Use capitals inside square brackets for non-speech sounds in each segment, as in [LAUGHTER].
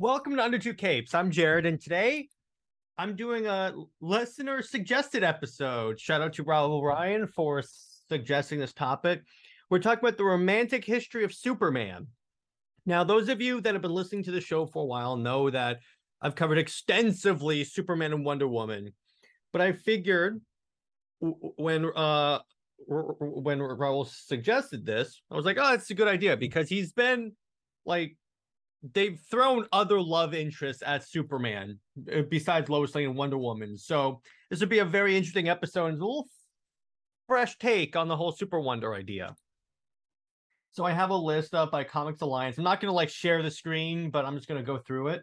Welcome to Under Two Capes. I'm Jared, and today I'm doing a listener suggested episode. Shout out to Raul Ryan for suggesting this topic. We're talking about the romantic history of Superman. Now, those of you that have been listening to the show for a while know that I've covered extensively Superman and Wonder Woman, but I figured when uh when Raul suggested this, I was like, oh, it's a good idea because he's been like they've thrown other love interests at Superman uh, besides Lois Lane and Wonder Woman. So this would be a very interesting episode and a little fresh take on the whole Super Wonder idea. So I have a list up by Comics Alliance. I'm not going to like share the screen, but I'm just going to go through it.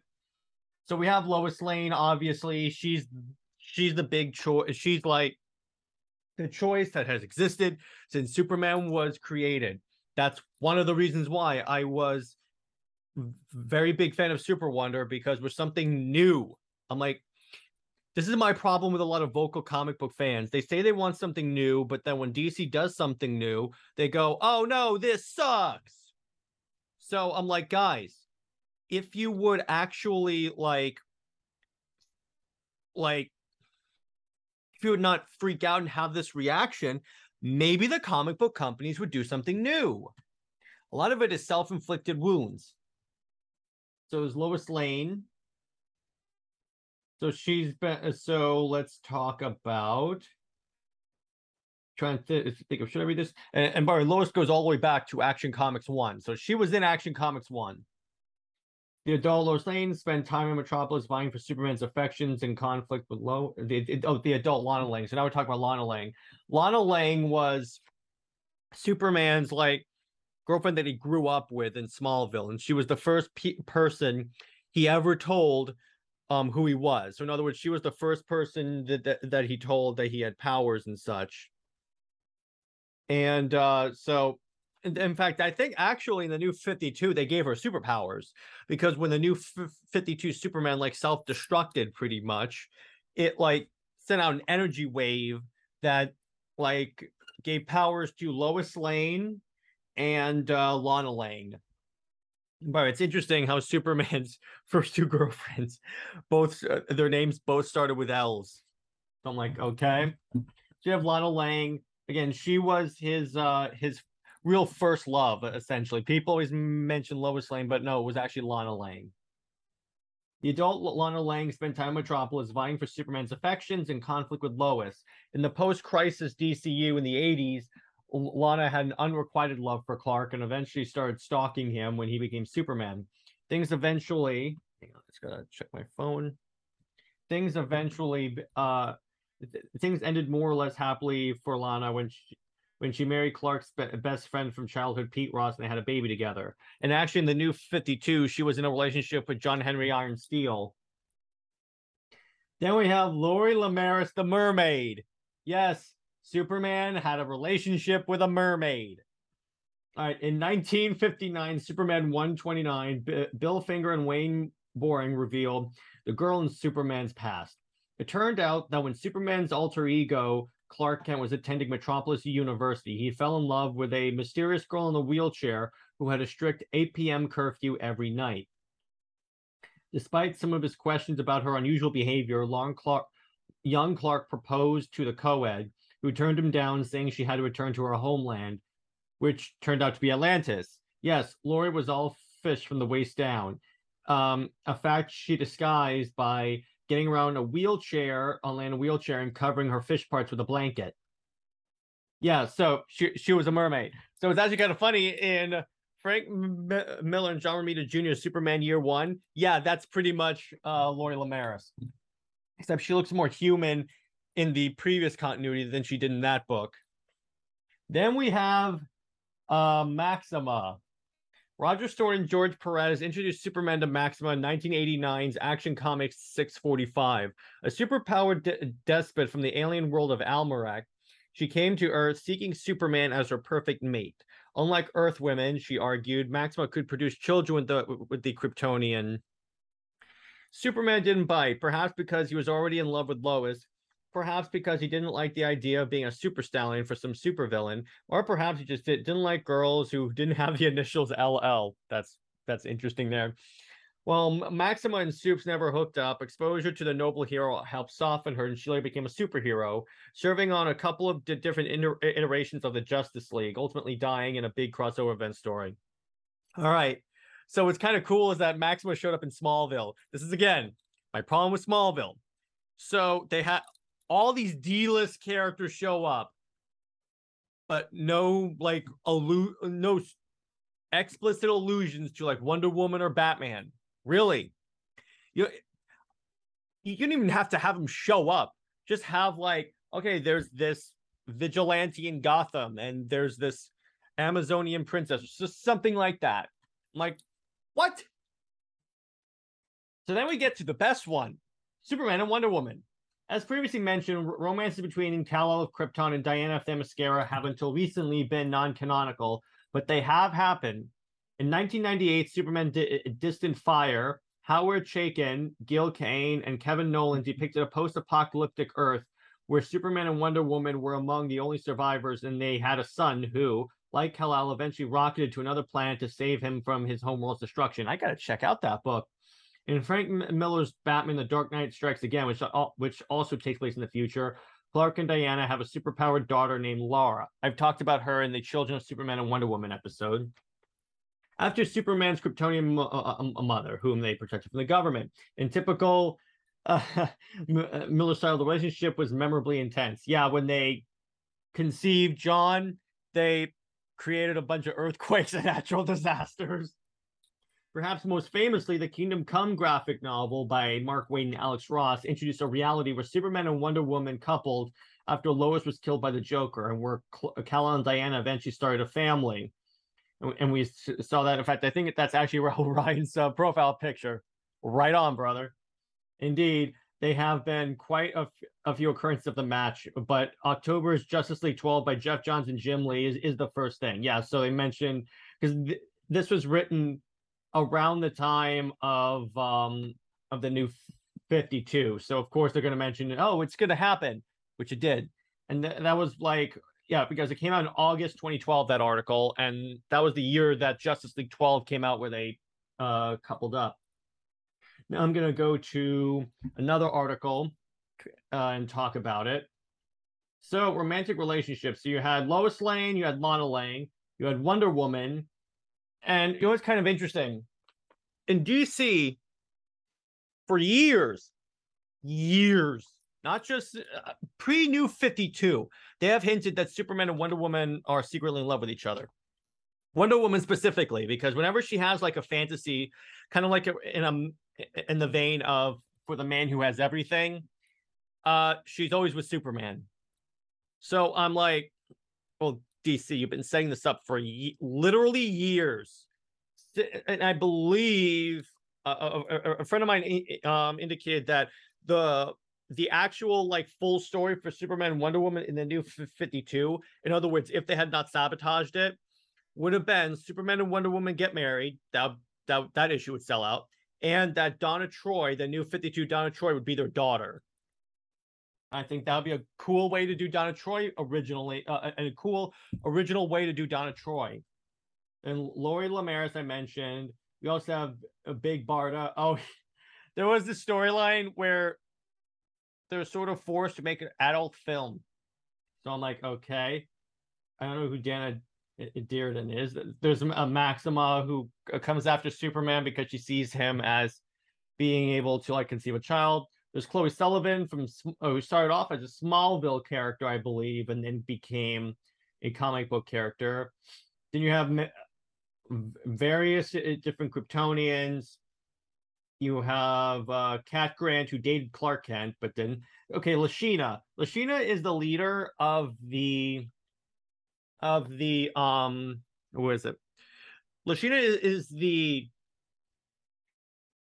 So we have Lois Lane. Obviously, she's she's the big choice. She's like the choice that has existed since Superman was created. That's one of the reasons why I was very big fan of Super Wonder because we're something new. I'm like, this is my problem with a lot of vocal comic book fans. They say they want something new, but then when DC does something new, they go, oh no, this sucks. So I'm like, guys, if you would actually like, like, if you would not freak out and have this reaction, maybe the comic book companies would do something new. A lot of it is self inflicted wounds. So is Lois Lane. So she's been. So let's talk about. Trying to think of should I read this? And, and by the way, Lois goes all the way back to Action Comics one. So she was in Action Comics one. The adult Lois Lane spent time in Metropolis vying for Superman's affections in conflict with Lo. The, oh, the adult Lana Lang. So now we're talking about Lana Lang. Lana Lang was Superman's like girlfriend that he grew up with in Smallville, and she was the first pe- person he ever told um who he was. So in other words, she was the first person that, that that he told that he had powers and such. And uh so in, fact, I think actually in the new 52 they gave her superpowers because when the new f- 52 Superman like self-destructed pretty much, it like sent out an energy wave that like gave powers to Lois Lane, and uh, Lana Lang. But it's interesting how Superman's [LAUGHS] first two girlfriends, both uh, their names both started with L's. So I'm like, okay. So you have Lana Lang again. She was his uh his real first love, essentially. People always mention Lois Lane, but no, it was actually Lana Lang. The adult Lana Lang spent time in Metropolis vying for Superman's affections and conflict with Lois. In the post crisis DCU in the 80s, Lana had an unrequited love for Clark and eventually started stalking him when he became Superman. Things eventually, hang on, just gotta check my phone. Things eventually, uh, th- things ended more or less happily for Lana when she, when she married Clark's be- best friend from childhood, Pete Ross, and they had a baby together. And actually, in the new 52, she was in a relationship with John Henry Iron Steel. Then we have Lori Lemaris, the mermaid. Yes, Superman had a relationship with a mermaid. All right, in 1959, Superman 129, B- Bill Finger and Wayne Boring revealed the girl in Superman's past. It turned out that when Superman's alter ego, Clark Kent, was attending Metropolis University, he fell in love with a mysterious girl in a wheelchair who had a strict 8 p.m. curfew every night. Despite some of his questions about her unusual behavior, Clark, young Clark proposed to the co-ed, who turned him down, saying she had to return to her homeland, which turned out to be Atlantis. Yes, Lori was all fish from the waist down. Um, a fact she disguised by getting around a wheelchair, on land a wheelchair, and covering her fish parts with a blanket. Yeah, so she she was a mermaid. So it's actually kind of funny in Frank M- Miller and John Romita Jr. Superman Year One. Yeah, that's pretty much uh, Lori Lemaris, except she looks more human in the previous continuity than she did in that book. Then we have uh, Maxima. Roger Stern and George Perez introduced Superman to Maxima in 1989's Action Comics 645, a superpowered de- despot from the alien world of Almerac. She came to Earth seeking Superman as her perfect mate. Unlike Earth women, she argued, Maxima could produce children with the with the Kryptonian. Superman didn't bite, perhaps because he was already in love with Lois, perhaps because he didn't like the idea of being a super stallion for some supervillain, or perhaps he just did, not like girls who [LAUGHS] didn't have the initials LL. That's that's interesting there. Well, Maxima and Supes never hooked up. Exposure to the noble hero helped soften her, and she later became a superhero, serving on a couple of different iterations of the Justice League, ultimately dying in a big crossover event story. All right. So what's kind of cool is that Maxima showed up in Smallville. This is again my problem with Smallville. So they had all these D-list characters show up, but no like allu- no explicit allusions to like Wonder Woman or Batman. Really? You you don't even have to have them show up. Just have like, okay, there's this vigilante in Gotham, and there's this Amazonian princess, just something like that. I'm like, what? So then we get to the best one Superman and Wonder Woman. As previously mentioned, romances between Kal-El of Krypton and Diana of Themyscira have until recently been non canonical, but they have happened. In 1998, Superman Di- uh, Distant Fire, Howard Chaykin, Gil Kane, and Kevin Nowlan depicted a post apocalyptic Earth where Superman and Wonder Woman were among the only survivors, and they had a son who, like Kal-El, eventually rocketed to another planet to save him from his homeworld's destruction. I got to check out that book. In Frank Miller's Batman: The Dark Knight Strikes Again, which which also takes place in the future, Clark and Diana have a superpowered daughter named Lara. I've talked about her in the Children of Superman and Wonder Woman episode. After Superman's Kryptonian uh, uh, mother, whom they protected from the government, in typical [LAUGHS] uh, Miller style, the relationship was memorably intense. Yeah, when they conceived John, they created a bunch of earthquakes and [LAUGHS] natural disasters. Perhaps most famously, the Kingdom Come graphic novel by Mark Waid and Alex Ross introduced a reality where Superman and Wonder Woman coupled after Lois was killed by the Joker, and where Kal-El and Diana eventually started a family. And we saw that. In fact, I think that's actually [LAUGHS] Raoul Ryan's uh, profile picture. Right on, brother. Indeed, they have been quite a few occurrences of the match, but October's Justice League 12 by Geoff Johns and Jim Lee is, is the first thing. Yeah, so they mentioned because th- this was written around the time of um of the new 52 so of course they're going to mention oh it's going to happen which it did. And th- that was like yeah because it came out in august 2012 that article and that was the year that justice league 12 came out where they uh coupled up. Now i'm going to go to another article uh, and talk about it. So romantic relationships. So you had lois lane you had lana lane you had wonder woman and you know what's kind of interesting? In DC, for years, years, not just uh, pre New 52, they have hinted that Superman and Wonder Woman are secretly in love with each other. Wonder Woman specifically, because whenever she has like a fantasy, kind of like in a in the vein of for the man who has everything, uh, she's always with Superman. So I'm like, well, DC, you've been setting this up for literally years. And I believe a, a, friend of mine um, indicated that the the actual like full story for Superman Wonder Woman in the new 52, in other words, if they had not sabotaged it, would have been Superman and Wonder Woman get married. That that that issue would sell out, and that Donna Troy, the new 52 Donna Troy, would be their daughter. I think that would be a cool way to do Donna Troy originally, uh, and a cool original way to do Donna Troy. And Lori Lemaris, I mentioned. We also have a big Barda. [LAUGHS] Oh, there was this storyline where they're sort of forced to make an adult film. So I'm like, okay. I don't know who Dana Dearden is. There's a Maxima who comes after Superman because she sees him as being able to like conceive a child. There's Chloe Sullivan from oh, who started off as a Smallville character, I believe, and then became a comic book character. Then you have various uh, different Kryptonians. You have uh, Cat Grant, who dated Clark Kent, but then okay, Lashina. Lashina is the leader of the of the um what is it? Lashina is, is the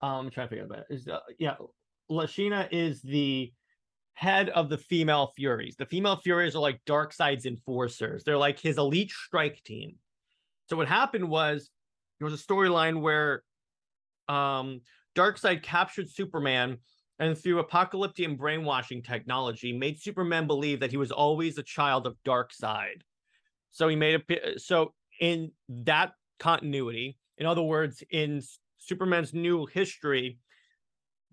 um I'm trying to figure out that is uh, yeah Lashina is the head of the female Furies. The female Furies are like Darkseid's enforcers. They're like his elite strike team. So what happened was there was a storyline where um Darkseid captured Superman and through apocalyptic brainwashing technology made Superman believe that he was always a child of Darkseid. So he made a so in that continuity, in other words, in Superman's new history,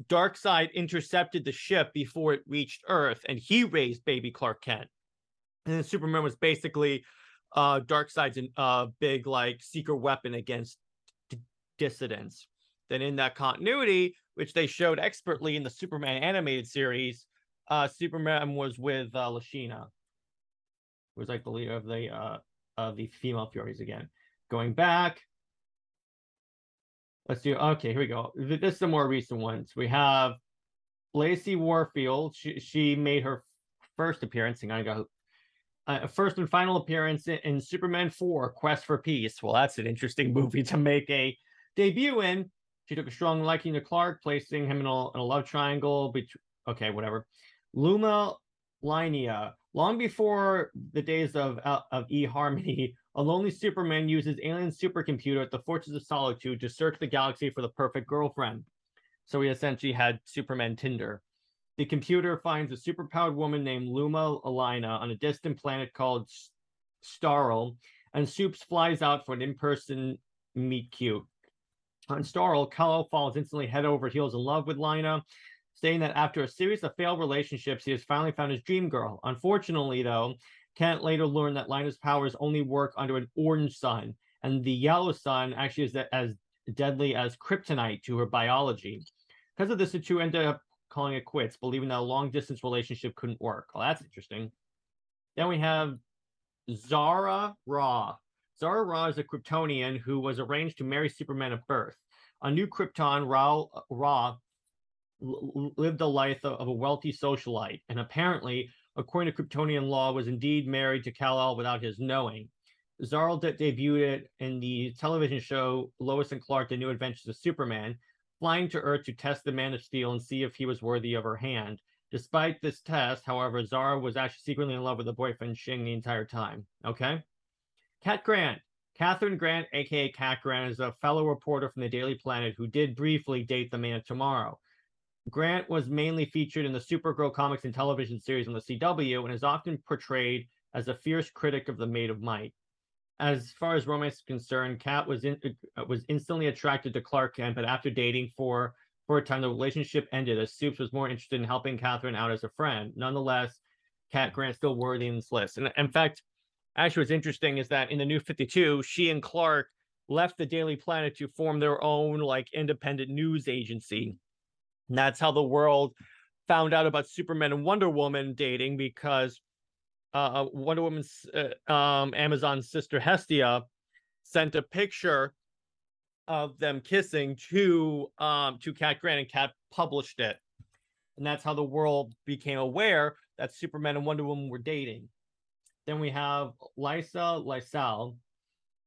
Darkseid intercepted the ship before it reached Earth, and he raised baby Clark Kent. And then Superman was basically uh Darkseid's uh big like secret weapon against d- dissidents. Then in that continuity, which they showed expertly in the Superman animated series, uh Superman was with uh Lashina. Was like the leader of the uh of the female Furies again. Going back, let's do okay. Here we go. This is the more recent ones. We have Lacy Warfield. She she made her first appearance. And I got uh, first and final appearance in, in, Superman 4 Quest for Peace. Well, that's an interesting [LAUGHS] movie to make a debut in. She took a strong liking to Clark, placing him in a, in a love triangle. Between, okay, whatever. Luma Lynai. Long before the days of, of eHarmony, a lonely Superman uses alien supercomputer at the Fortress of Solitude to search the galaxy for the perfect girlfriend. So he essentially had Superman Tinder. The computer finds a superpowered woman named Luma Lynai on a distant planet called Staryl, and Supes flies out for an in-person meet cute. On Staryl, Kal-El falls instantly head over heels in love with Lynai, saying that after a series of failed relationships, he has finally found his dream girl. Unfortunately, though, Kent later learned that Linus' powers only work under an orange sun, and the yellow sun actually is as deadly as kryptonite to her biology. Because of this, the two ended up calling it quits, believing that a long distance relationship couldn't work. Well, that's interesting. Then we have Zara Ra. Zara Ra is a Kryptonian who was arranged to marry Superman at birth. A New Krypton, Ra, Ra lived the life of a wealthy socialite, and apparently, according to Kryptonian law, was indeed married to Kal-El without his knowing. Zarl de- debuted it in the television show Lois and Clark: The New Adventures of Superman, flying to Earth to test the Man of Steel and see if he was worthy of her hand. Despite this test, however, Zara was actually secretly in love with her boyfriend Ching the entire time. Okay. Cat Grant. Catherine Grant, aka Cat Grant, is a fellow reporter from the Daily Planet who did briefly date the Man of Tomorrow. Grant was mainly featured in the Supergirl comics and television series on the CW and is often portrayed as a fierce critic of the Maid of Might. As far as romance is concerned, Cat was in, uh, was instantly attracted to Clark Kent, but after dating for for a time, the relationship ended as Supes was more interested in helping Catherine out as a friend. Nonetheless, Cat Grant still worthy in this list. And in fact, actually, what's interesting is that in the New Fifty Two, she and Clark left the Daily Planet to form their own like independent news agency and that's how the world found out about Superman and Wonder Woman dating because uh, uh Wonder Woman's uh, um, Amazon's sister Hestia sent a picture of them kissing to um, to Cat Grant, and Cat published it, and that's how the world became aware that Superman and Wonder Woman were dating. Then we have Lisa LaSalle,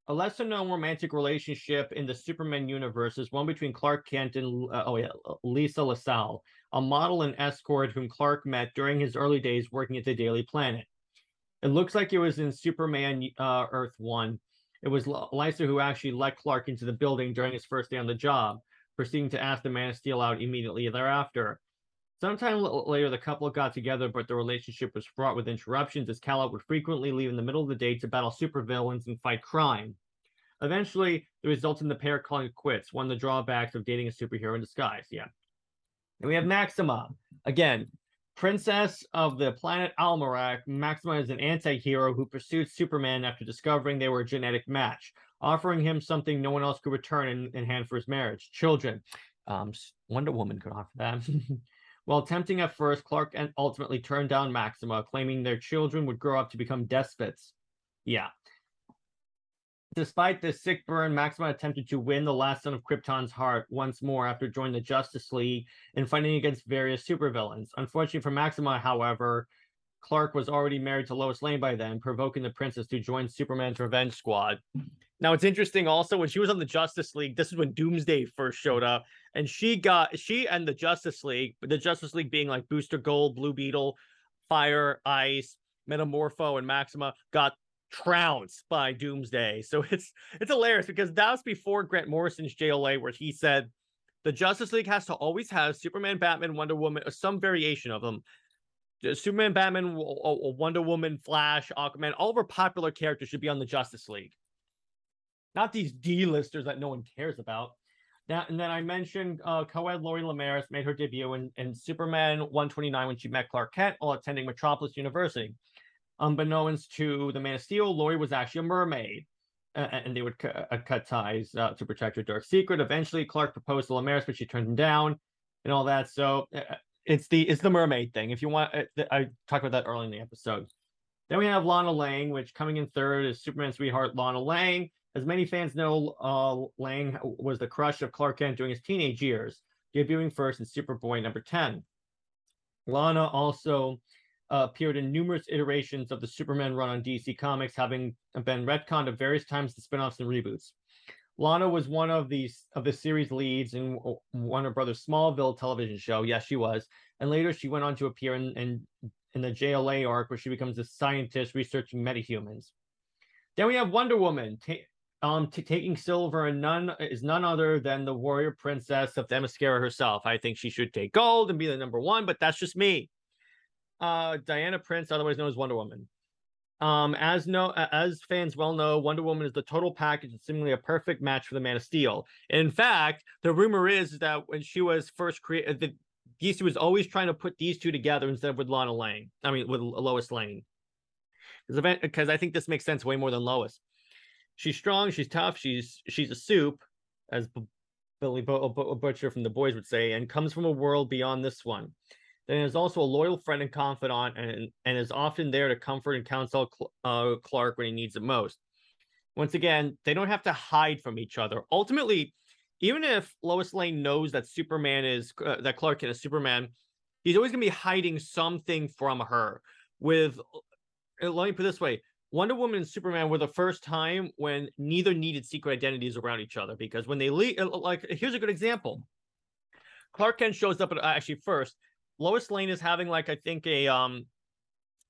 a lesser known romantic relationship in the Superman universe is one between Clark Kent and uh, oh yeah, Lisa LaSalle, a model and escort whom Clark met during his early days working at the Daily Planet. It looks like it was in Superman uh, Earth 1. It was Lisa who actually let Clark into the building during his first day on the job, proceeding to ask the Man of Steel out immediately thereafter. Sometime later, the couple got together, but the relationship was fraught with interruptions as Kal-El would frequently leave in the middle of the day to battle supervillains and fight crime. Eventually, the result in the pair calling it quits, one of the drawbacks of dating a superhero in disguise. Yeah. And we have Maxima. Again, princess of the planet Almerac, Maxima is an anti-hero who pursued Superman after discovering they were a genetic match, offering him something no one else could return in, in hand for his marriage, children. Um, Wonder Woman could offer that. [LAUGHS] While tempting at first, Clark and ultimately turned down Maxima, claiming their children would grow up to become despots. Yeah. Despite this sick burn, Maxima attempted to win the last son of Krypton's heart once more after joining the Justice League and fighting against various supervillains. Unfortunately for Maxima, however, Clark was already married to Lois Lane by then, provoking the princess to join Superman's revenge squad. Now it's interesting also when she was on the Justice League, this is when Doomsday first showed up, and she got she and the Justice League, the Justice League being like Booster Gold, Blue Beetle, Fire, Ice, Metamorpho, and Maxima got trounced by Doomsday. [LAUGHS] So it's it's hilarious because that was before Grant Morrison's JLA where he said the Justice League has to always have Superman, Batman, Wonder Woman, or some variation of them. Superman, Batman, Wonder Woman, Flash, Aquaman, all of our popular characters should be on the Justice League not these D-listers that no one cares about. That, and then I mentioned uh, co-ed Lori Lemaris made her debut in, in Superman 129 when she met Clark Kent while attending Metropolis University. Unbeknownst to the Man of Steel, Lori was actually a mermaid, uh, and they would uh, cut ties uh, to protect her dark secret. Eventually, Clark proposed to Lemaris, but she turned him down, and all that. So uh, it's the it's the mermaid thing. If you want, uh, I talked about that early in the episode. Then we have Lana Lang, which coming in third is Superman sweetheart Lana Lang. As many fans know, uh, Lang was the crush of Clark Kent during his teenage years, debuting first in Superboy number 10. Lana also uh, appeared in numerous iterations of the Superman run on DC Comics, having been retconned at various times in spin-offs and reboots. Lana was one of these of the series leads in Warner Brothers Smallville television show. Yes, she was. And later she went on to appear in, in, in the JLA arc where she becomes a scientist researching metahumans. Then we have Wonder Woman, um, taking silver and none is none other than the warrior princess of Themyscira herself. I think she should take gold and be the number one, but that's just me. Uh, Diana Prince, otherwise known as Wonder Woman. Um, as no as fans well know, Wonder Woman is the total package and seemingly a perfect match for the Man of Steel. In fact, the rumor is that when she was first created, DC was always trying to put these two together instead of with Lana Lang. I mean, with Lois Lane. Because I think this makes sense way more than Lois she's strong, she's tough, she's she's a soup, as B- Billy Bo- Butcher from The Boys would say, and comes from a world beyond this one. Then is also a loyal friend and confidant, and and is often there to comfort and counsel uh, Clark when he needs it most. Once again, they don't have to hide from each other. Ultimately, even if Lois Lane knows that Superman is uh, that Clark Kent is Superman, he's always going to be hiding something from her. With uh, let me put this way: Wonder Woman and Superman were the first time when neither needed secret identities around each other because when they leave, uh, like here's a good example. Clark Kent shows up at actually first. Lois Lane is having like I think a um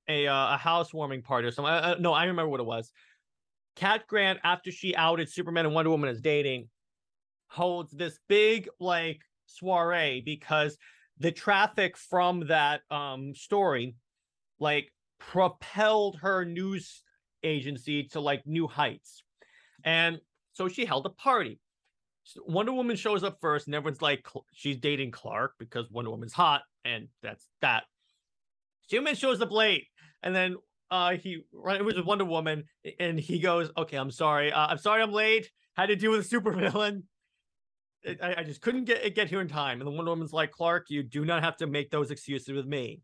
a uh, a housewarming party or something. Uh, no, I remember what it was. Cat Grant, after she outed Superman and Wonder Woman as dating, holds this big like soiree because the traffic from that um story like propelled her news agency to like new heights. And so she held a party. Wonder Woman shows up first, and everyone's like, she's dating Clark because Wonder Woman's hot, and that's that. Superman shows up late, and then uh he right it was Wonder Woman, and he goes, "Okay, I'm sorry. Uh, I'm sorry, I'm late. Had to deal with a supervillain. I, I just couldn't get get here in time." And the Wonder Woman's like, "Clark, you do not have to make those excuses with me."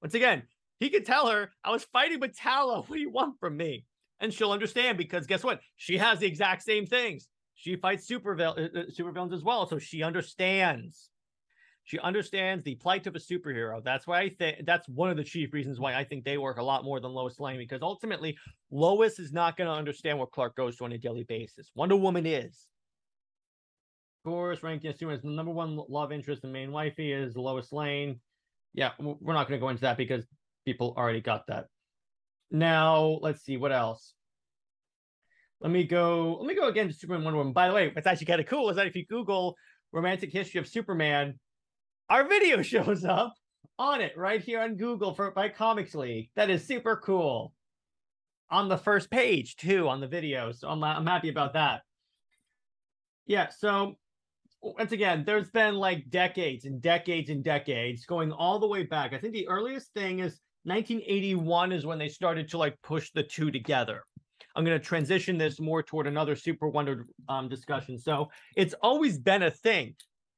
Once again, he could tell her, I was fighting with Tala. [LAUGHS] What do you want from me? And she'll understand because guess what? She has the exact same things. She fights super, uh, uh, super villains as well. So she understands. She understands the plight of a superhero. That's why I think that's one of the chief reasons why I think they work a lot more than Lois Lane because ultimately Lois is not going to understand what Clark goes through on a daily basis. Wonder Woman is. Course, ranking as the number one love interest and main wifey is Lois Lane. Yeah, we're not going to go into that because people already got that. Now, let's see what else. Let me go. Let me go again to Superman Wonder Woman. By the way, what's actually kind of cool is that if you Google romantic history of Superman, our video [LAUGHS] shows up on it right here on Google for by Comics League. That is super cool. On the first page too, on the video. So I'm I'm happy about that. Yeah. So once again, there's been like decades and decades and decades going all the way back. I think the earliest thing is 1981 is when they started to like push the two together. I'm going to transition this more toward another Super Wonder um, discussion. So it's always been a thing.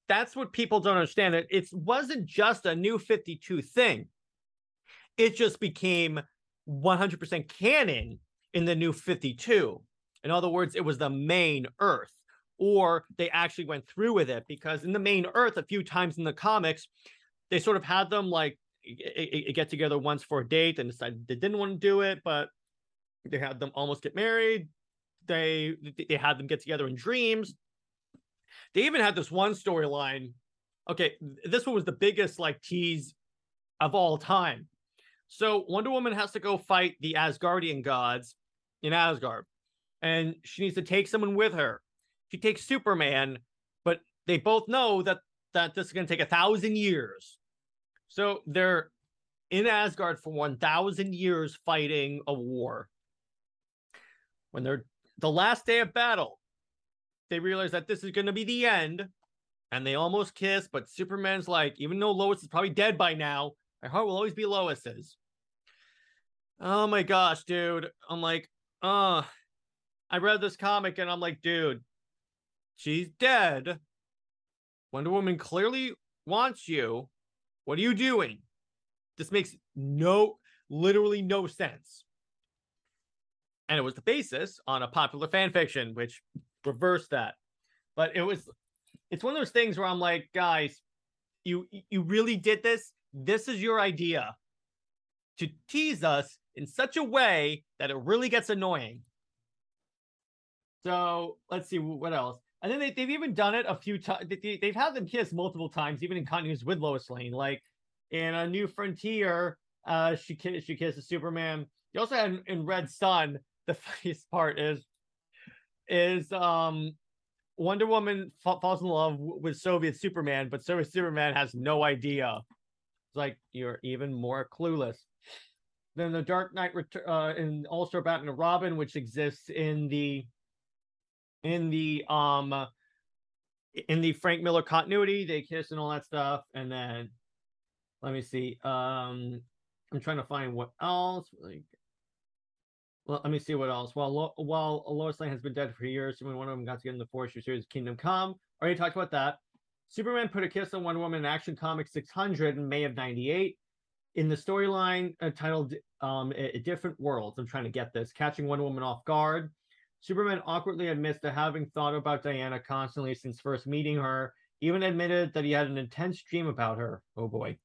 That's what people don't understand. It it wasn't just a new 52 thing. It just became 100% canon in the new 52. In other words, it was the main Earth, or they actually went through with it because in the main Earth, a few times in the comics, they sort of had them like get together once for a date and decided they didn't want to do it, but they had them almost get married. They they had them get together in dreams. They even had this one storyline. Okay, this one was the biggest like tease of all time. So Wonder Woman has to go fight the Asgardian gods in Asgard, and she needs to take someone with her. She takes Superman, but they both know that that this is going to take a thousand years. So they're in Asgard for 1,000 years fighting a war. When they're the last day of battle, they realize that this is going to be the end, and they almost kiss. But Superman's like, even though Lois is probably dead by now, my heart will always be Lois's. Oh my gosh, dude! I'm like, uh, I read this comic and I'm like, dude, she's dead. Wonder Woman clearly wants you. What are you doing? This makes no, literally no sense. And it was the basis on a popular fan fiction, which reversed that. But it was, it's one of those things where I'm like, guys, you you really did this. This is your idea to tease us in such a way that it really gets annoying. So let's see what else. And then they, they've even done it a few times. They, they've had them kiss multiple times, even in continues with Lois Lane. Like in a New Frontier, uh, she she kisses Superman. You also had in, Red Sun. [LAUGHS] The funniest part is is um Wonder Woman falls in love with Soviet Superman, but Soviet Superman has no idea. It's like you're even more clueless than the Dark Knight uh, in All Star Batman and Robin, which exists in the in the um in the Frank Miller continuity, they kiss and all that stuff, and then let me see. Um, I'm trying to find what else. Like, well, let me see what else. While Lo- while Lois Lane has been dead for years, when one of them got to get in the Force series Kingdom Come. Already talked about that. Superman put a kiss on Wonder Woman in Action Comics 600 in May of '98. In the storyline uh, titled um, a, a Different Worlds, I'm trying to get this, catching Wonder Woman off guard. Superman awkwardly admits to having thought about Diana constantly since first meeting her, even admitted that he had an intense dream about her. Oh boy.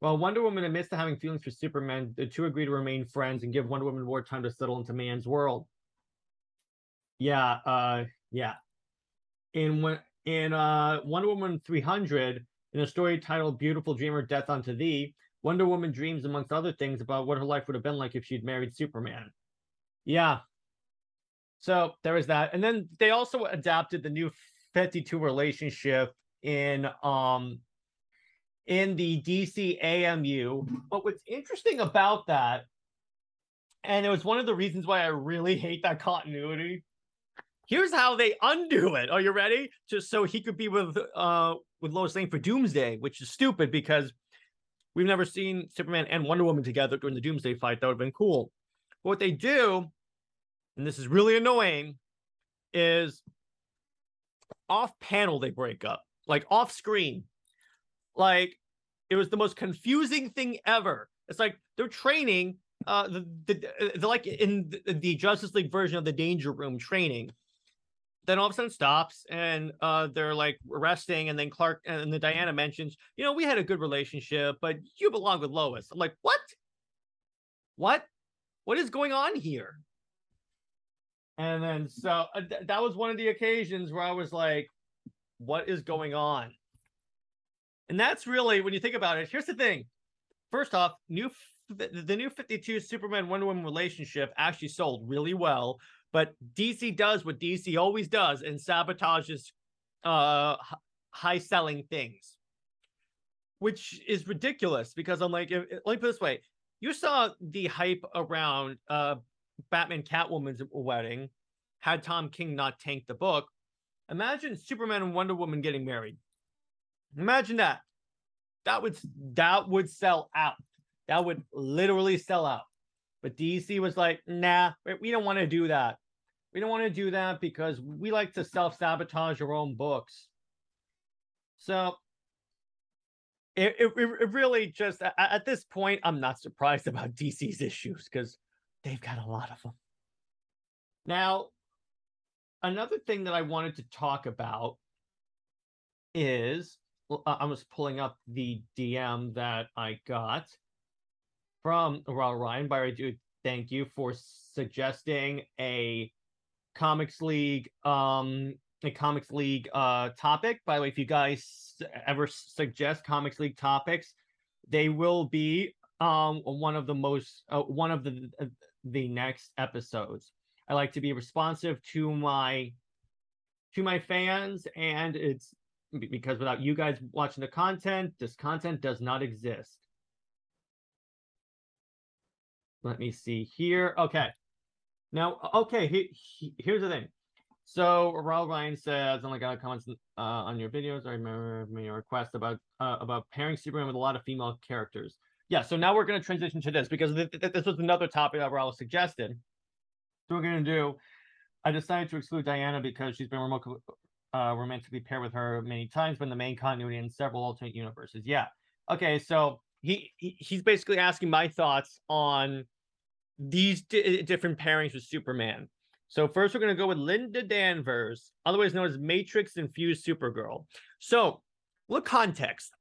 While Wonder Woman admits to having feelings for Superman, the two agree to remain friends and give Wonder Woman more time to settle into man's world. Yeah, uh, yeah. In in uh, Wonder Woman 300, in a story titled "Beautiful Dreamer, Death Unto Thee," Wonder Woman dreams, amongst other things, about what her life would have been like if she'd married Superman. Yeah, so there was that. And then they also adapted the new 52 relationship in um in the DC AMU. But what's interesting about that, and it was one of the reasons why I really hate that continuity. Here's how they undo it. Are you ready? Just so he could be with uh with Lois Lane for Doomsday, which is stupid because we've never seen Superman and Wonder Woman together during the Doomsday fight. That would have been cool. But what they do and this is really annoying, is off panel they break up, like off screen. Like it was the most confusing thing ever. It's like they're training, uh, the, the, the like in the, Justice League version of the Danger Room training. Then all of a sudden stops and uh, they're like resting, and then Clark and the Diana mentions, you know, we had a good relationship, but you belong with Lois. I'm like, what? What? What is going on here? And then so uh, th- that was one of the occasions where I was like, what is going on? And that's really when you think about it. Here's the thing. First off, new the new 52 Superman Wonder Woman relationship actually sold really well, but DC does what DC always does and sabotages uh high selling things. Which is ridiculous because I'm like, let me put this way. You saw the hype around uh Batman Catwoman's wedding, had Tom King not tanked the book, imagine Superman and Wonder Woman getting married. Imagine that. That would that would sell out. That would literally sell out. But DC was like, nah, we don't want to do that. We don't want to do that because we like to self-sabotage our own books. So it, it, it really just at this point, I'm not surprised about DC's issues because They've got a lot of them. Now, another thing that I wanted to talk about is I was pulling up the DM that I got from well, Ryan By I do thank you for suggesting a comics league um a comics league uh topic by the way if you guys ever suggest comics league topics they will be um one of the most uh, one of the uh, the next episodes. I like to be responsive to my to my fans and it's because without you guys watching the content, this content does not exist. Let me see here. Okay. Now, okay, he, he, here's the thing. So Raul Ryan says, "Only got comments uh, on your videos. I remember your request about uh, about pairing Superman with a lot of female characters. Yeah. So now we're going to transition to this because th- th- this was another topic that Raul suggested. So we're going to do. I decided to exclude Diana because she's been remote, uh, romantically paired with her many times, but in the main continuity in several alternate universes. Yeah. Okay. So he, he he's basically asking my thoughts on these di- different pairings with Superman. So first, we're going to go with Linda Danvers, otherwise known as Matrix Infused Supergirl. So, look context.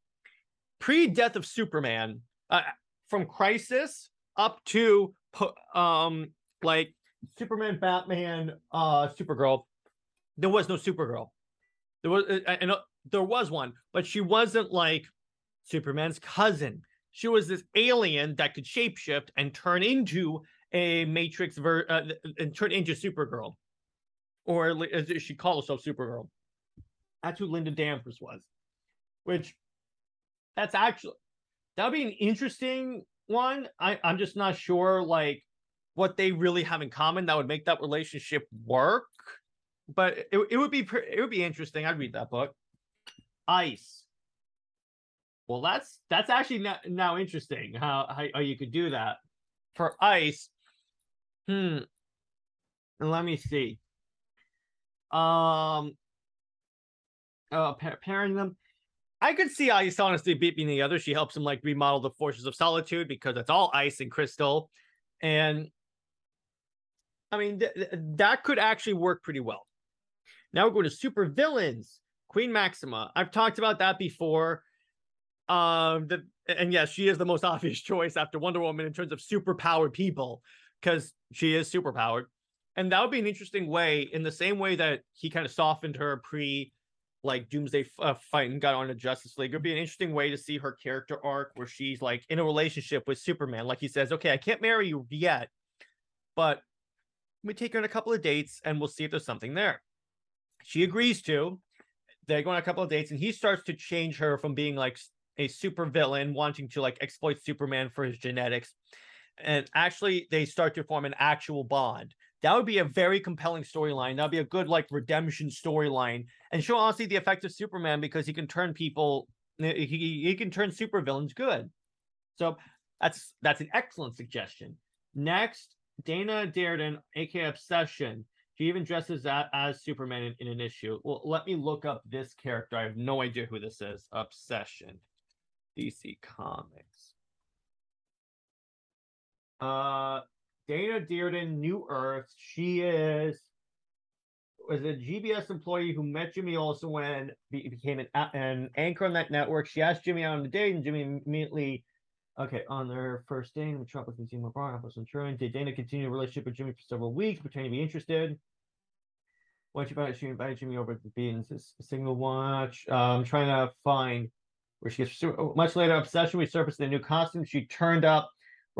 Pre-death of Superman, uh, from Crisis up to um like Superman, Batman, uh, Supergirl, there was no Supergirl. There was, uh, and uh, there was one, but she wasn't like Superman's cousin. She was this alien that could shapeshift and turn into a Matrix ver uh, and turn into Supergirl, or as she called herself, Supergirl. That's who Linda Danvers was. Which, that's actually that would be an interesting one. I I'm just not sure like what they really have in common that would make that relationship work. But it, it would be it would be interesting. I'd read that book. Ice. Well, that's that's actually now, now interesting how, how how you could do that for ice. Hmm. And Let me see. Um. Uh, pairing them. I could see Ice honestly beating the other. She helps him like remodel the Fortress of Solitude because it's all ice and crystal, and I mean th- th- that could actually work pretty well. Now we're going to super villains. Queen Maxima. I've talked about that before. Um, the and yes, she is the most [LAUGHS] obvious choice after Wonder Woman in terms of superpowered people because she is superpowered. And that would be an interesting way, in the same way that he kind of softened her pre like Doomsday uh, fight and got on to Justice League. It would be an interesting way to see her character arc where she's like in a relationship with Superman. Like he says, okay, I can't marry you yet, but we take her on a couple of dates and we'll see if there's something there. She agrees to. They go on a couple of dates and he starts to change her from being like a super villain wanting to like exploit Superman for his genetics and actually they start to form an actual bond. That would be a very compelling storyline. That'd be a good like redemption storyline, and show honestly the effect of Superman because he can turn people, he, he can turn supervillains good. So that's that's an excellent suggestion. Next, Dana Dearden, aka Obsession. She even dresses as Superman in, in an issue. Well, let me look up this character. I have no idea who this is. Obsession, DC Comics. Uh, Dana Dearden, New Earth. She is was a GBS employee who met Jimmy Olsen when he became an, an anchor on that network. She asked Jimmy out on a date, and Jimmy immediately, okay, on their first date, in the Trump was Consumer Bar, Apple Centurion. Did Dana continue a relationship with Jimmy for several weeks, pretending to be interested? Once she found she invited Jimmy over to the Beans, a single watch. Um, trying to find where she gets much later. Obsession resurfaced in a new costume. She turned up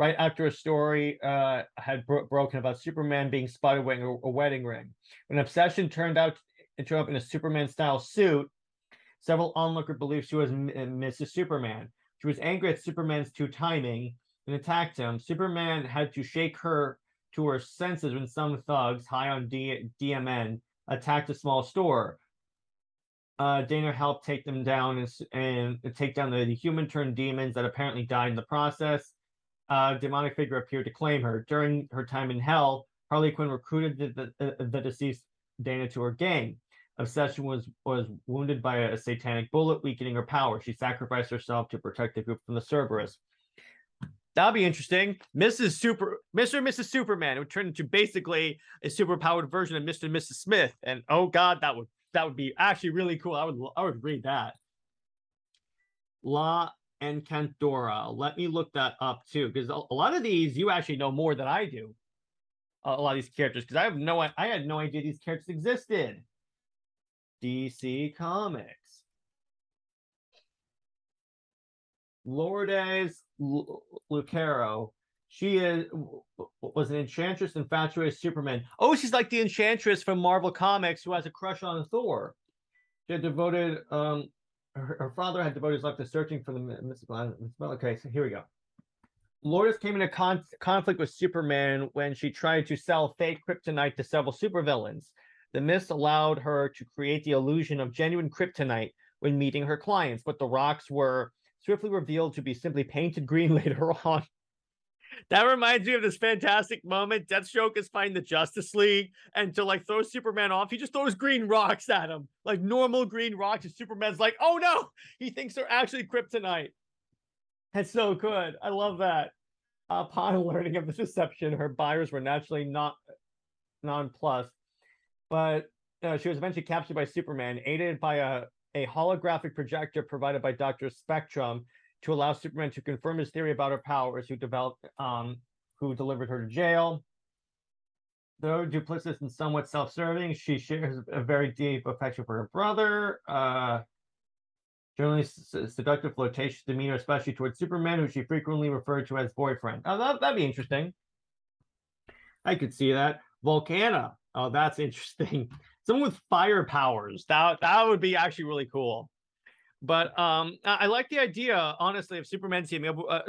right after a story uh, had bro- broken about Superman being spotted wearing a, a wedding ring. When Obsession turned out to show up in a Superman style suit, several onlookers believed she was M- Mrs. Superman. She was angry at Superman's two timing and attacked him. Superman had to shake her to her senses when some thugs, high on D- DMN, attacked a small store. Uh, Dana helped take them down and, and take down the, the human turned demons that apparently died in the process uh, demonic figure appeared to claim her. During her time in hell, Harley Quinn recruited the, the, the deceased Dana to her gang. Obsession was was wounded by a, satanic bullet, weakening her power. She sacrificed herself to protect the group from the Cerberus. That'll be interesting. Mrs. Super, Mr. and Mrs. Superman would turn into basically a superpowered version of Mr. and Mrs. Smith. And oh god, that would that would be actually really cool. I would I would read that. La Encantora. Let me look that up too, because a lot of these you actually know more than I do. A lot of these characters, because I have no, I had no idea these characters existed. DC Comics. Lourdes Lucero. She is was an enchantress infatuated Superman. Oh, she's like the enchantress from Marvel Comics who has a crush on Thor. She had devoted um her, her, father had devoted his life to searching for the mystical. Uh, okay, so here we go. Lourdes came into con- conflict with Superman when she tried to sell fake kryptonite to several supervillains. The mist allowed her to create the illusion of genuine kryptonite when meeting her clients, but the rocks were swiftly revealed to be simply painted green [LAUGHS] later on. That reminds me of this fantastic moment. Deathstroke is fighting the Justice League, and to like throw Superman off, he just throws green rocks at him, like normal green rocks. And Superman's like, "Oh no!" He thinks they're actually kryptonite. That's so good. I love that. Upon [LAUGHS] learning of the deception, her buyers were naturally not nonplussed, but uh, she was eventually captured by Superman, aided by a a holographic projector provided by Doctor Spectrum to allow Superman to confirm his theory about her powers, who developed, um, who delivered her to jail. Though duplicitous and somewhat self-serving, she shares a very deep affection for her brother. Uh, generally seductive, flirtatious demeanor, especially towards Superman, who she frequently referred to as boyfriend. Oh, that, that'd be interesting. I could see that. Volcana. Oh, that's interesting. [LAUGHS] Someone with fire powers. That that would be actually really cool. But um, I, like the idea, honestly, of Superman teaming up. Uh,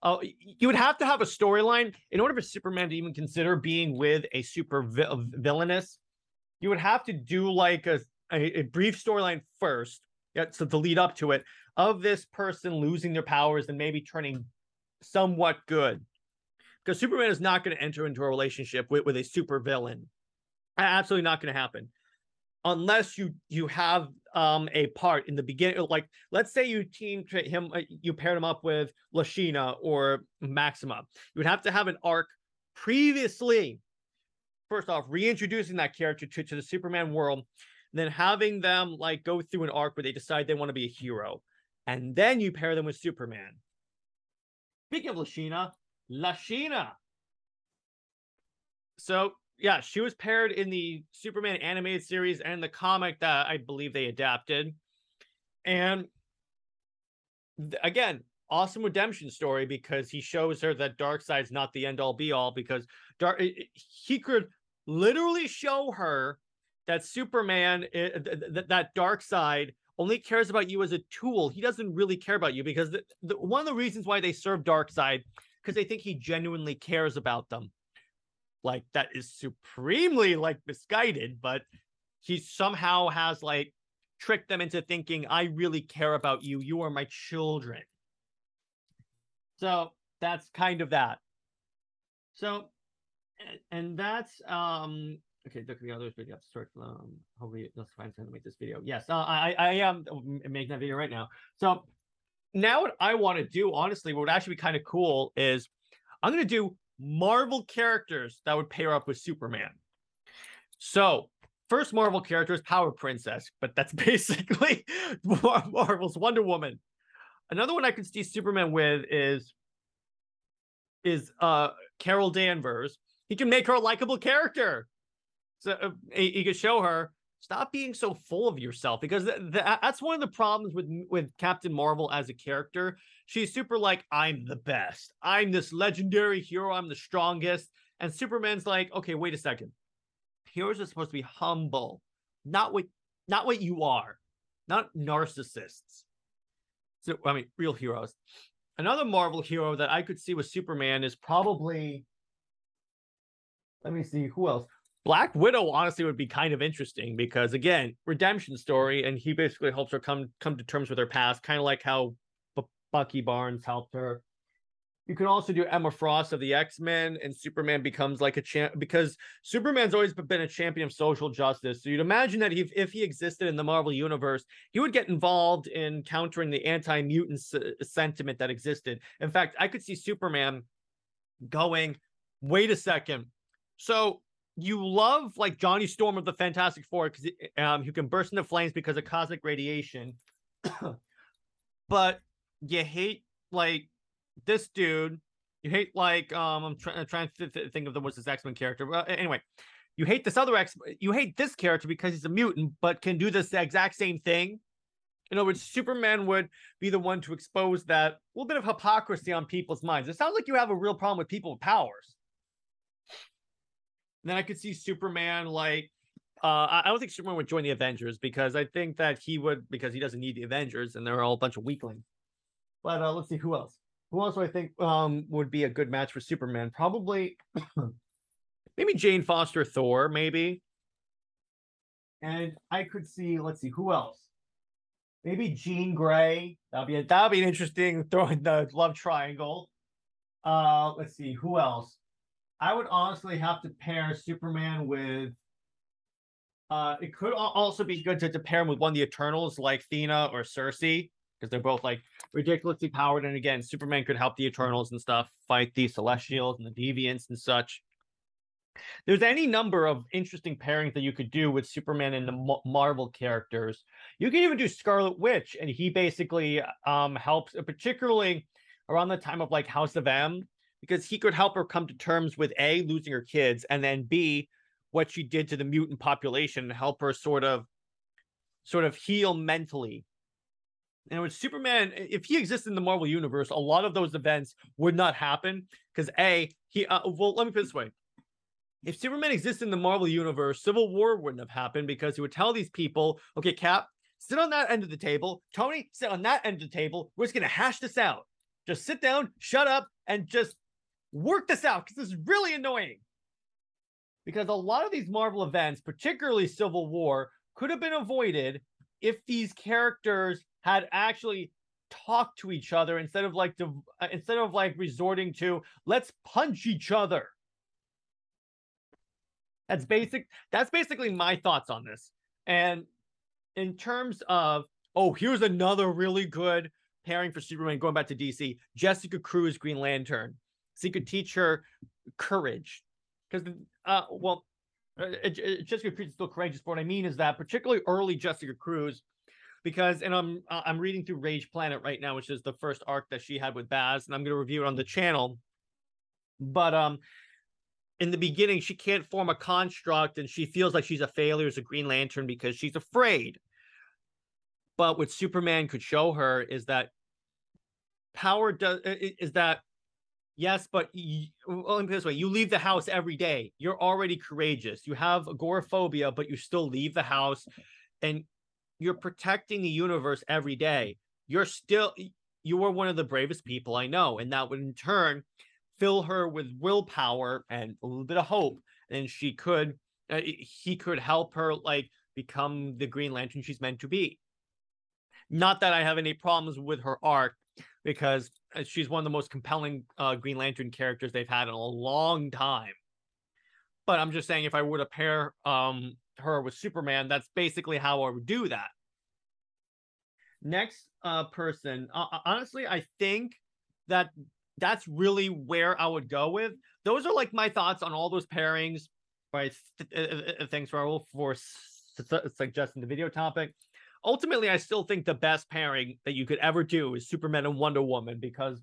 uh, you would have to have a storyline in order for Superman to even consider being with a super vi- villainous. You would have to do like a, a, a brief storyline first, yeah, so to lead up to it, of this person losing their powers and maybe turning somewhat good. Because Superman is not going to enter into a relationship with, with a super villain. Absolutely not going to happen unless you you have um a part in the beginning like let's say you team him uh, you paired him up with lashina or maxima. You would have to have an arc previously first off reintroducing that character to, to the superman world then having them like go through an arc where they decide they want to be a hero and then you pair them with superman. Speaking of lashina lashina! So yeah, she was paired in the Superman animated series and the comic that I believe they adapted. And again, awesome redemption story because he shows her that Darkseid's not the end all be all because dark he could literally show her that Superman that th- that Darkseid only cares about you as a tool. He doesn't really care about you because the, the, one of the reasons why they serve dark side because they think he genuinely cares about them like that is supremely like misguided, but he somehow has like tricked them into thinking, I really care about you. You are my children. So that's kind of that. So, and that's um okay. Look at the other video. Start um. Hopefully, let's find time to make this video. Yes, uh, I I am making that video right now. So now what I want to do, honestly, what would actually be kind of cool is I'm gonna do Marvel characters that would pair up with Superman. So, first Marvel character is Power Princess, but that's [LAUGHS] basically Marvel's Wonder Woman. Another one I could see Superman with is is uh Carol Danvers. He can make her a likable character. So uh, he, he could show her stop being so full of yourself because th- th- that's one of the problems with with Captain Marvel as a character. She's super like I'm the best. I'm this legendary hero. I'm the strongest. And Superman's like, okay, wait a second. Heroes are supposed to be humble, not what not what you are, not narcissists. So I mean, real heroes. Another Marvel hero that I could see with Superman is probably. Let me see who else. Black Widow honestly would be kind of interesting because again, redemption story, and he basically helps her come come to terms with her past, kind of like how B- Bucky Barnes helped her. You can also do Emma Frost of the X Men, and Superman becomes like a champ because Superman's always been a champion of social justice. So you'd imagine that if, if he existed in the Marvel universe, he would get involved in countering the anti mutant s- sentiment that existed. In fact, I could see Superman going, wait a second. So you love like Johnny Storm of the Fantastic Four because um, can burst into flames because of cosmic radiation, [COUGHS] but you hate like this dude. You hate like um I'm trying trying to th- think of the what's this X Men character. Well, anyway, you hate this other X. You hate this character because he's a mutant, but can do this exact same thing. In other words, Superman would be the one to expose that little bit of hypocrisy on people's minds. It sounds like you have a real problem with people with powers. And then I could see Superman like uh, I don't think Superman would join the Avengers because I think that he would because he doesn't need the Avengers and they're all a bunch of weaklings. But uh, let's see who else. Who else do I think um, would be a good match for Superman? Probably [CLEARS THROAT] maybe Jane Foster Thor, maybe And I could see, let's see, who else? Maybe Jean Grey. That'd be a, that'll be an interesting throwing the love triangle. Uh, let's see, who else? I would honestly have to pair Superman with. Uh, it could also be good to, to pair him with one of the Eternals, like Thena or Sersi, because they're both like ridiculously powered. And again, Superman could help the Eternals and stuff fight the Celestials and the Deviants and such. There's any number of interesting pairings that you could do with Superman and the Marvel characters. You can even do Scarlet Witch, and he basically um helps, particularly around the time of like House of M, because he could help her come to terms with A, losing her kids, and then B, what she did to the mutant population and help her sort of sort of heal mentally. And with Superman, if he existed in the Marvel universe, a lot of those events would not happen because A, he uh, well, let me put it this way. If Superman existed in the Marvel universe, Civil War wouldn't have happened because he would tell these people, okay, Cap, sit on that end of the table. Tony, sit on that end of the table. We're just gonna hash this out. Just sit down, shut up, and just work this out because this is really annoying. Because a lot of these Marvel events, particularly Civil War, could have been avoided if these characters had actually talked to each other instead of like to, uh, instead of like resorting to let's punch each other. That's basic. That's basically my thoughts on this. And in terms of oh, here's another really good pairing for Superman going back to DC. Jessica Cruz, Green Lantern so you could teach her courage. Because, uh, well, uh, Jessica Cruz is still courageous. But what I mean is that particularly early Jessica Cruz, because and I'm I'm reading through Rage Planet right now, which is the first arc that she had with Baz, and I'm going to review it on the channel. But um, in the beginning, she can't form a construct, and she feels like she's a failure as a Green Lantern because she's afraid. But what Superman could show her is that power does is that Yes, but you, let me put this way: you leave the house every day. You're already courageous. You have agoraphobia, but you still leave the house, and you're protecting the universe every day. You're still you are one of the bravest people I know, and that would in turn fill her with willpower and a little bit of hope, and she could uh, he could help her like become the Green Lantern she's meant to be. Not that I have any problems with her arc because she's one of the most compelling uh, Green Lantern characters they've had in a long time. But I'm just saying, if I were to pair um, her with Superman, that's basically how I would do that. Next uh, person, uh, uh honestly, I think that that's really where I would go with. Those are like my thoughts on all those pairings. Right? Uh, thanks, Raul, for suggesting the video topic ultimately, I still think the best pairing that you could ever do is Superman and Wonder Woman because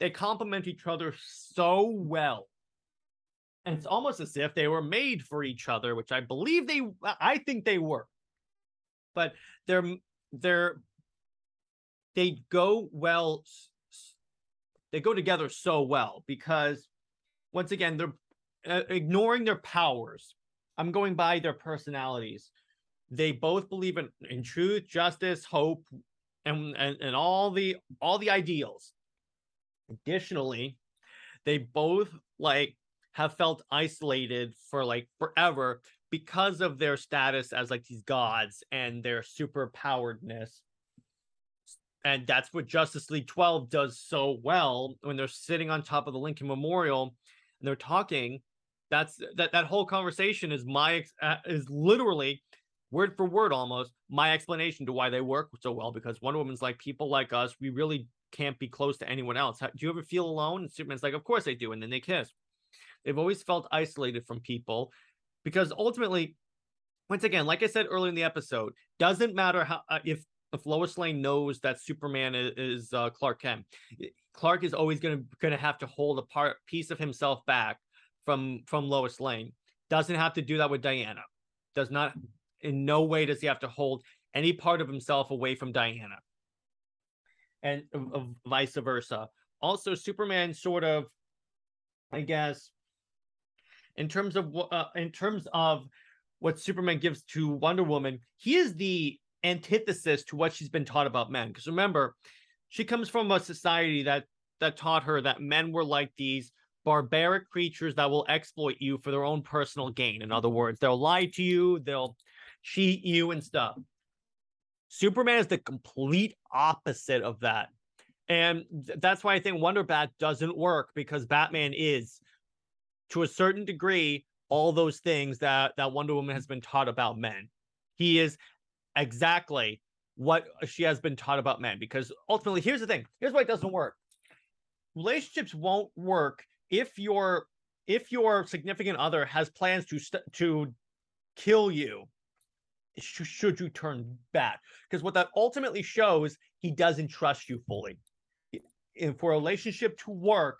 they complement each other so well. And it's almost as if they were made for each other, which I believe they I think they were. But they're they're they go well they go together so well because once again they're uh, ignoring their powers. I'm going by their personalities they both believe in, in truth, justice, hope, and, and, and all the all the ideals. Additionally, they both like have felt isolated for like forever because of their status as like these gods and their super poweredness. And that's what Justice League 12 does so well when they're sitting on top of the Lincoln Memorial and they're talking. That's that that whole conversation is my uh, is literally word for word almost my explanation to why they work so well because Wonder Woman's like people like us, we really can't be close to anyone else. Do you ever feel alone? And Superman's like, of course they do, and then they kiss. They've always felt isolated from people because ultimately, once again, like I said earlier in the episode, doesn't matter how uh, if if Lois Lane knows that Superman is, is uh, Clark Kent, Clark is always gonna gonna have to hold a part piece of himself back from from Lois Lane. Doesn't have to do that with Diana. Does not in no way does he have to hold any part of himself away from Diana, and uh, vice versa. Also, Superman sort of, I guess, in terms of uh, in terms of what Superman gives to Wonder Woman, he is the antithesis to what she's been taught about men. Because remember, she comes from a society that that taught her that men were like these barbaric creatures that will exploit you for their own personal gain. In other words, they'll lie to you, they'll cheat you and stuff. Superman is the complete opposite of that. And that's why I think Wonder Bat doesn't work because Batman is, to a certain degree, all those things that, that Wonder Woman has been taught about men. He is exactly what she has been taught about men. Because ultimately, here's the thing here's why it doesn't work relationships won't work if your if your significant other has plans to st- to kill you should you turn bad? Because what that ultimately shows he doesn't trust you fully. And for a relationship to work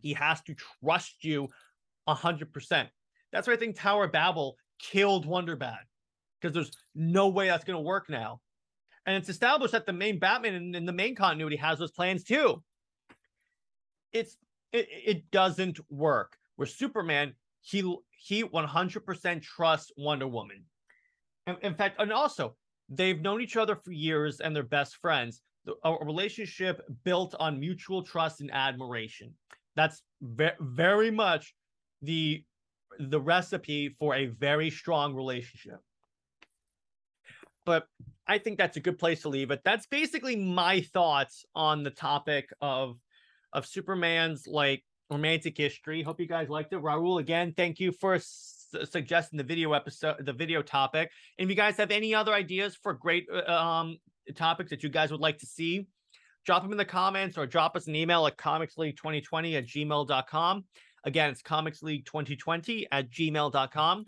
he has to trust you 100% that's why i think tower babel killed wonder bat because there's no way that's going to work now. And it's established that the main batman in the main continuity has those plans too. It's it, it doesn't work. Where Superman, he he 100% trusts Wonder Woman. In, fact, and also they've known each other for years and they're best friends. A relationship built on mutual trust and admiration. That's ve- very much the the recipe for a very strong relationship. But I think that's a good place to leave it. That's basically my thoughts on the topic of of Superman's like romantic history. Hope you guys liked it. Raul, again, thank you for suggesting the video episode, the video topic. And if you guys have any other ideas for great uh, um topics that you guys would like to see, drop them in the comments or drop us an email at comicsleague2020 at gmail.com. Again, it's comicsleague2020 at gmail.com.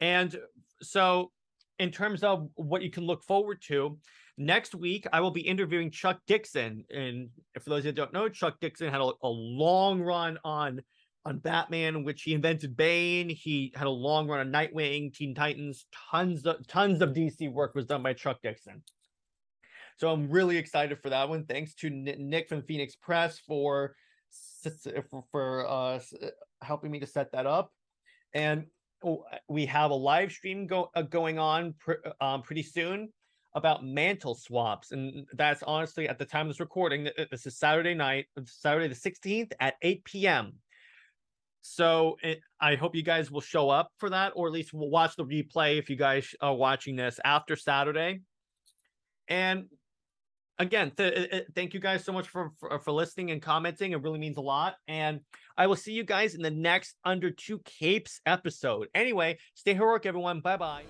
And so, in terms of what you can look forward to, Next week, I will be interviewing Chuck Dixon. And for those that don't know, Chuck Dixon had a, a long run on on Batman, which he invented Bane. He had a long run on Nightwing, Teen Titans. Tons of tons of DC work was done by Chuck Dixon. So I'm really excited for that one. Thanks to Nick from Phoenix Press for for, uh, helping me to set that up. And oh, we have a live stream go, uh, going on pr- um, pretty soon about mantle swaps. And that's honestly at the time of this recording, this is Saturday night, Saturday the 16th at 8 p.m. So it, I hope you guys will show up for that, or at least we'll watch the replay if you guys are watching this after Saturday. And again, th- eh, eh, thank you guys so much for, for, for listening and commenting. It really means a lot. And I will see you guys in the next Under Two Capes episode. Anyway, stay heroic, everyone. Bye bye.